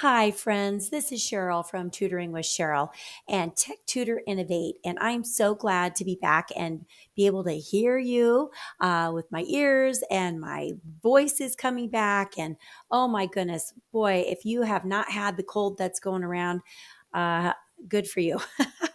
Hi, friends. This is Sheryl from Tutoring with Sheryl and Tech Tutor Innovate. And I'm so glad to be back and be able to hear you uh, with my ears and my voice is coming back. And oh my goodness, boy, if you have not had the cold that's going around, uh, good for you.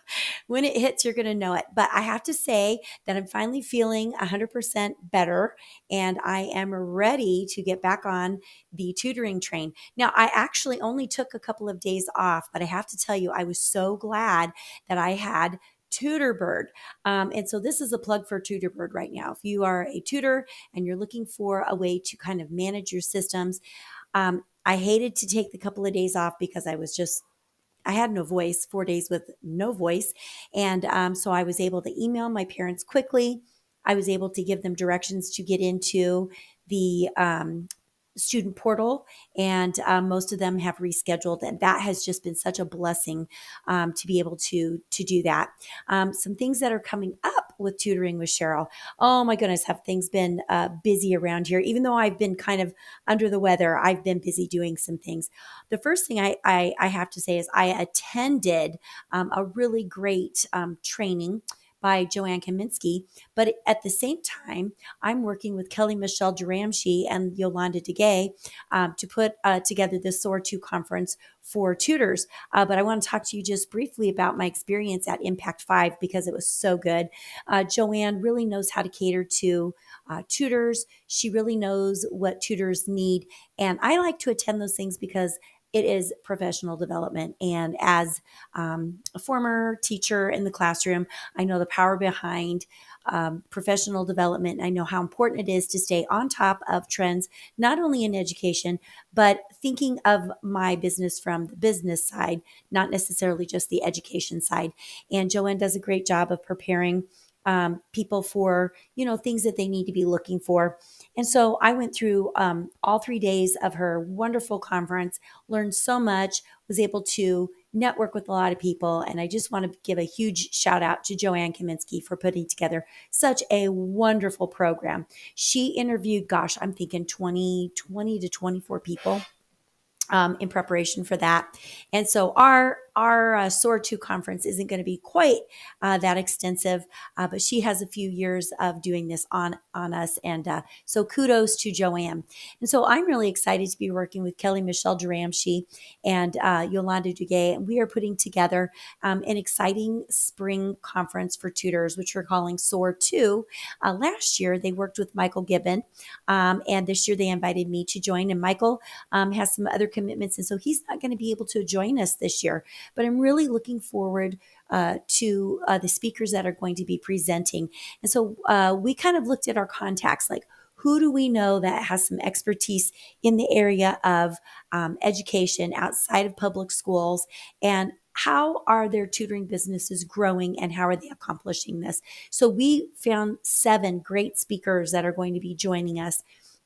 when it hits, you're going to know it. But I have to say that I'm finally feeling 100% better and I am ready to get back on the tutoring train. Now, I actually only took a couple of days off, but I have to tell you, I was so glad that I had Tutorbird. Um, and so this is a plug for Tutorbird right now. If you are a tutor and you're looking for a way to kind of manage your systems, um, I hated to take the couple of days off because I was just I had no voice, four days with no voice. And um, so I was able to email my parents quickly. I was able to give them directions to get into the um, student portal, and um, most of them have rescheduled, and that has just been such a blessing um, to be able to to do that. Um, some things that are coming up with tutoring with Sheryl. Oh my goodness, have things been uh, busy around here? Even though I've been kind of under the weather, I've been busy doing some things. The first thing I I, I have to say is I attended um, a really great um, training by Joanne Kaminsky. But at the same time, I'm working with Kelly Michelle Dhramshi and Yolanda Dugue um, to put uh, together the SOAR 2 conference for tutors. Uh, but I want to talk to you just briefly about my experience at Impact 5 because it was so good. Uh, Joanne really knows how to cater to uh, tutors. She really knows what tutors need. And I like to attend those things because it is professional development. And as um, a former teacher in the classroom, I know the power behind um, professional development. I know how important it is to stay on top of trends, not only in education, but thinking of my business from the business side, not necessarily just the education side. And Joanne does a great job of preparing um, people for you know things that they need to be looking for. And so i went through um, all three days of her wonderful conference learned so much was able to network with a lot of people and i just want to give a huge shout out to joanne kaminsky for putting together such a wonderful program. She interviewed gosh i'm thinking 20 20 to 24 people um, in preparation for that. And so our our uh, SOAR 2 conference isn't going to be quite uh, that extensive, uh, but she has a few years of doing this on on us. And uh, so kudos to Joanne. And so I'm really excited to be working with Kelly Michelle Dhramshi and uh, Yolanda Dugue. And we are putting together um, an exciting spring conference for tutors, which we're calling SOAR 2. Uh, last year, they worked with Michael Gibbon. Um, and this year, they invited me to join. And Michael um, has some other commitments. And so he's not going to be able to join us this year. But I'm really looking forward uh, to uh, the speakers that are going to be presenting. And so uh, we kind of looked at our contacts like, who do we know that has some expertise in the area of um, education outside of public schools and how are their tutoring businesses growing and how are they accomplishing this so we found seven great speakers that are going to be joining us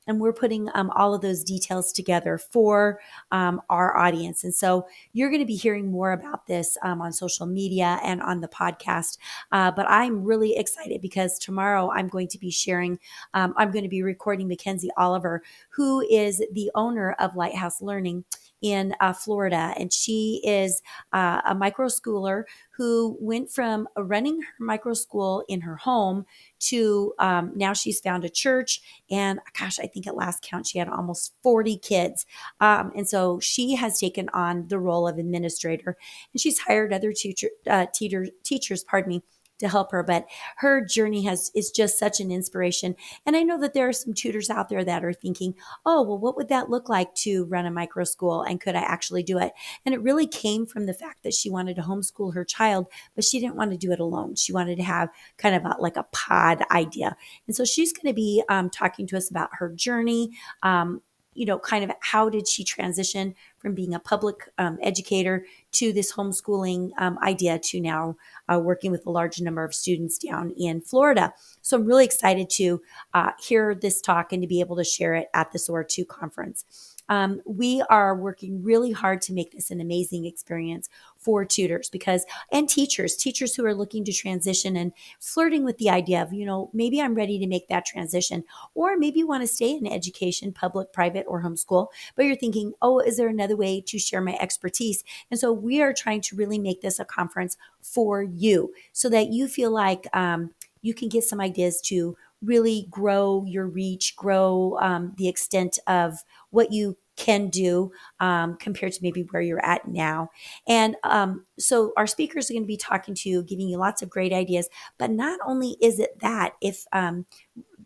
and we're putting um, all of those details together for um, our audience. And so you're going to be hearing more about this um, on social media and on the podcast. Uh, but I'm really excited because tomorrow I'm going to be sharing, um, I'm going to be recording Mackenzie Oliver, who is the owner of Lighthouse Learning in uh, Florida. And she is uh, a micro schooler who went from running her micro school in her home to um, now she's found a church. And gosh, I think at last count, she had almost 40 kids. Um, and so she has taken on the role of administrator and she's hired other teacher, uh, teacher, teachers, pardon me, to help her but her journey has is just such an inspiration. And i know that there are some tutors out there that are thinking oh well what would that look like to run a micro school and could i actually do it? And it really came from the fact that she wanted to homeschool her child but she didn't want to do it alone. She wanted to have kind of a, like a pod idea. And so she's going to be um, talking to us about her journey um, you know, kind of how did she transition from being a public um, educator to this homeschooling um, idea to now uh, working with a large number of students down in Florida. So I'm really excited to uh, hear this talk and to be able to share it at the SOAR 2 conference. Um, we are working really hard to make this an amazing experience for tutors because and teachers teachers who are looking to transition and flirting with the idea of you know maybe i'm ready to make that transition or maybe you want to stay in education public private or homeschool but you're thinking oh is there another way to share my expertise? And so we are trying to really make this a conference for you so that you feel like um, you can get some ideas to really grow your reach grow um, the extent of what you can do um, compared to maybe where you're at now. And um, so our speakers are going to be talking to you, giving you lots of great ideas. But not only is it that, if um,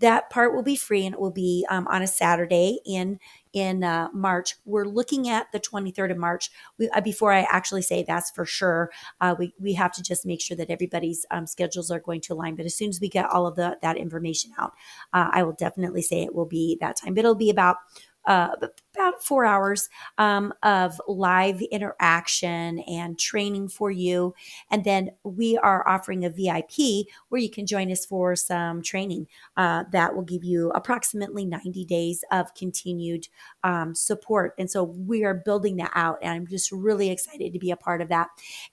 that part will be free and it will be um, on a Saturday in in uh, March. We're looking at the 23rd of March. We, uh, before I actually say that's for sure, uh, we we have to just make sure that everybody's um, schedules are going to align. But as soon as we get all of the, that information out, uh, I will definitely say it will be that time. But it'll be about uh, about four hours um, of live interaction and training for you. And then we are offering a VIP where you can join us for some training uh, that will give you approximately 90 days of continued um, support. And so we are building that out. And I'm just really excited to be a part of that.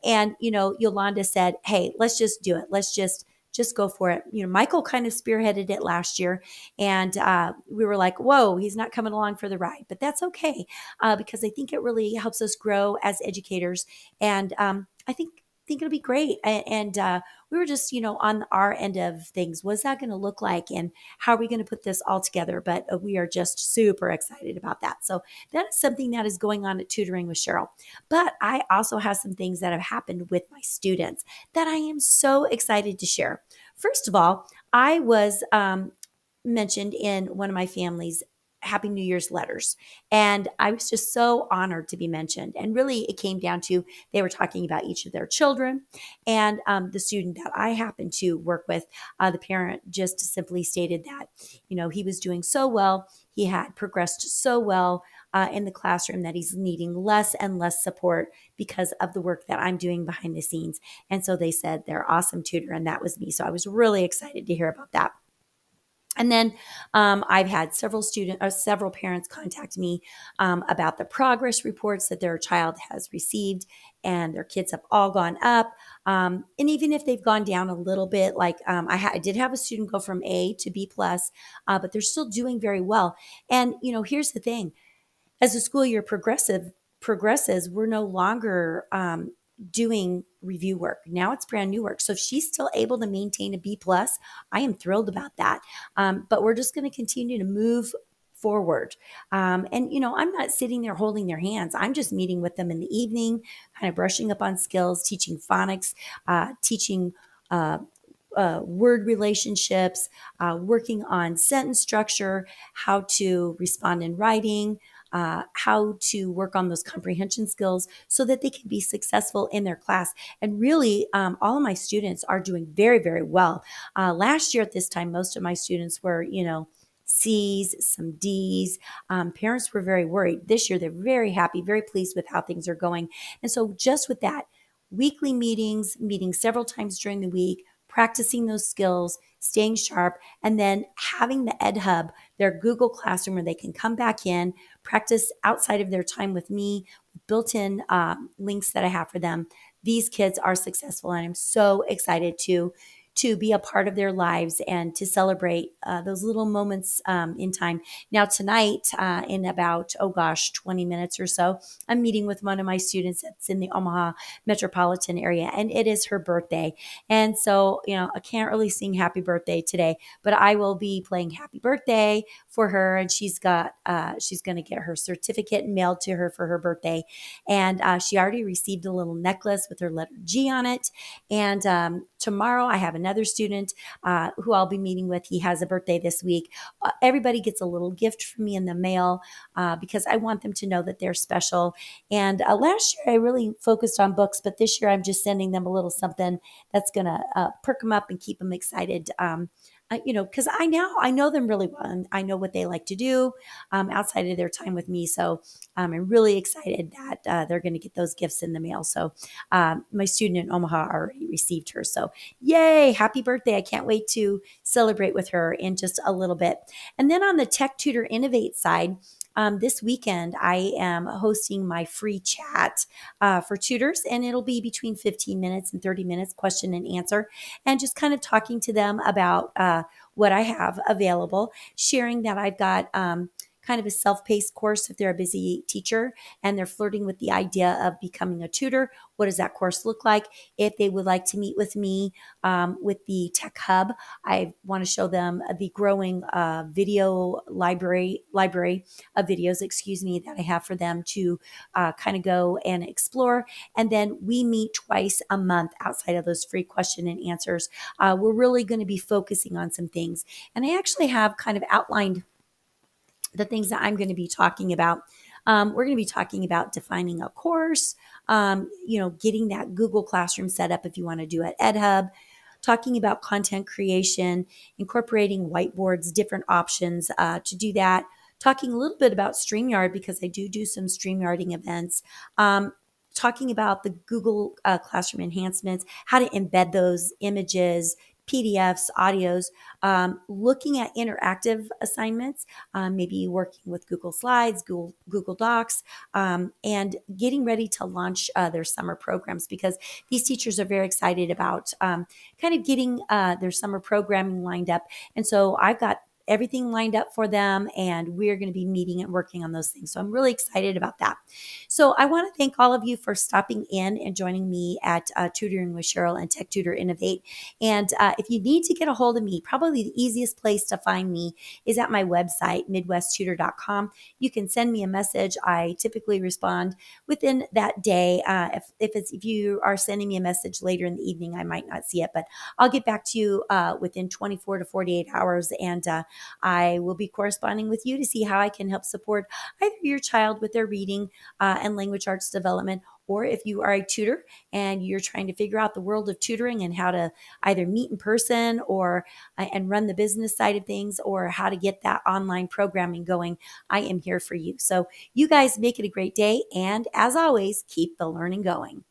And, you know, Yolanda said, hey, let's just do it. Let's just just go for it. You know, Michael kind of spearheaded it last year, and uh, we were like, whoa, he's not coming along for the ride. But that's okay uh, because I think it really helps us grow as educators. And um, I think think it'll be great. And, and uh, we were just, you know, on our end of things. What's that going to look like? And how are we going to put this all together? But uh, we are just super excited about that. So that is something that is going on at Tutoring with Sheryl. But I also have some things that have happened with my students that I am so excited to share. First of all, I was um, mentioned in one of my family's Happy New Year's letters. And I was just so honored to be mentioned. And really, it came down to they were talking about each of their children. And um, the student that I happened to work with, uh, the parent just simply stated that, you know, he was doing so well. He had progressed so well uh, in the classroom that he's needing less and less support because of the work that I'm doing behind the scenes. And so they said they're awesome tutor. And that was me. So I was really excited to hear about that. And then um, I've had several students or uh, several parents contact me um, about the progress reports that their child has received, and their kids have all gone up. Um, and even if they've gone down a little bit, like um, I, ha- I, did have a student go from A to B plus, uh, but they're still doing very well. And you know, here's the thing: as the school year progressive progresses, we're no longer um, doing review work. Now it's brand new work. So if she's still able to maintain a B plus, I am thrilled about that. Um, but we're just going to continue to move forward. Um, and, you know, I'm not sitting there holding their hands. I'm just meeting with them in the evening, kind of brushing up on skills, teaching phonics, uh, teaching uh, uh, word relationships, uh, working on sentence structure, how to respond in writing, uh, how to work on those comprehension skills so that they can be successful in their class. And really, um, all of my students are doing very, very well. Uh, last year at this time, most of my students were, you know, C's, some D's. Um, parents were very worried. This year, they're very happy, very pleased with how things are going. And so, just with that, weekly meetings, meeting several times during the week, practicing those skills, staying sharp, and then having the Ed Hub, their Google Classroom, where they can come back in, practice outside of their time with me, built in uh, links that I have for them. These kids are successful, and I'm so excited to to be a part of their lives and to celebrate uh, those little moments um, in time. Now, tonight, uh, in about, oh gosh, 20 minutes or so, I'm meeting with one of my students that's in the Omaha metropolitan area, and it is her birthday. And so, you know, I can't really sing happy birthday today, but I will be playing happy birthday for her. And she's got, uh, she's going to get her certificate mailed to her for her birthday. And uh, she already received a little necklace with her letter G on it. And um, tomorrow I have another student uh, who I'll be meeting with. He has a birthday this week. Uh, everybody gets a little gift from me in the mail uh, because I want them to know that they're special. And uh, last year I really focused on books, but this year I'm just sending them a little something that's going to perk them up and keep them excited. Um, uh, you know, because I now I know them really well. And I know what they like to do um, outside of their time with me. So um, I'm really excited that uh, they're going to get those gifts in the mail. So um, my student in Omaha already received her. So yay! Happy birthday! I can't wait to celebrate with her in just a little bit. And then on the Tech Tutor Innovate side. Um, this weekend I am hosting my free chat uh, for tutors, and it'll be between 15 minutes and 30 minutes, question and answer, and just kind of talking to them about uh, what I have available, sharing that I've got. Um, kind of a self paced course if they're a busy teacher and they're flirting with the idea of becoming a tutor. What does that course look like? If they would like to meet with me um, with the Tech Hub, I want to show them the growing uh, video library library of videos, excuse me, that I have for them to uh, kind of go and explore. And then we meet twice a month outside of those free question and answers. Uh, we're really going to be focusing on some things, and I actually have kind of outlined the things that I'm going to be talking about. Um, we're going to be talking about defining a course, um, you know, getting that Google Classroom set up if you want to do it at EdHub, talking about content creation, incorporating whiteboards, different options uh, to do that, talking a little bit about StreamYard because I do do some StreamYarding events. Um, talking about the Google uh, Classroom enhancements, how to embed those images, PDFs, audios, um, looking at interactive assignments, um, maybe working with Google Slides, Google, Google Docs, um, and getting ready to launch uh, their summer programs because these teachers are very excited about um, kind of getting uh, their summer programming lined up. And so I've got everything lined up for them, and we're going to be meeting and working on those things. So I'm really excited about that. So I want to thank all of you for stopping in and joining me at uh, Tutoring with Sheryl and Tech Tutor Innovate. And uh, if you need to get a hold of me, probably the easiest place to find me is at my website, midwesttutor.com. You can send me a message. I typically respond within that day. Uh, if, if, it's, if you are sending me a message later in the evening, I might not see it, but I'll get back to you uh, within 24 to 48 hours. And uh, I will be corresponding with you to see how I can help support either your child with their reading uh, and language arts development or if you are a tutor and you're trying to figure out the world of tutoring and how to either meet in person or uh, and run the business side of things or how to get that online programming going i am here for you. So you guys make it a great day and as always keep the learning going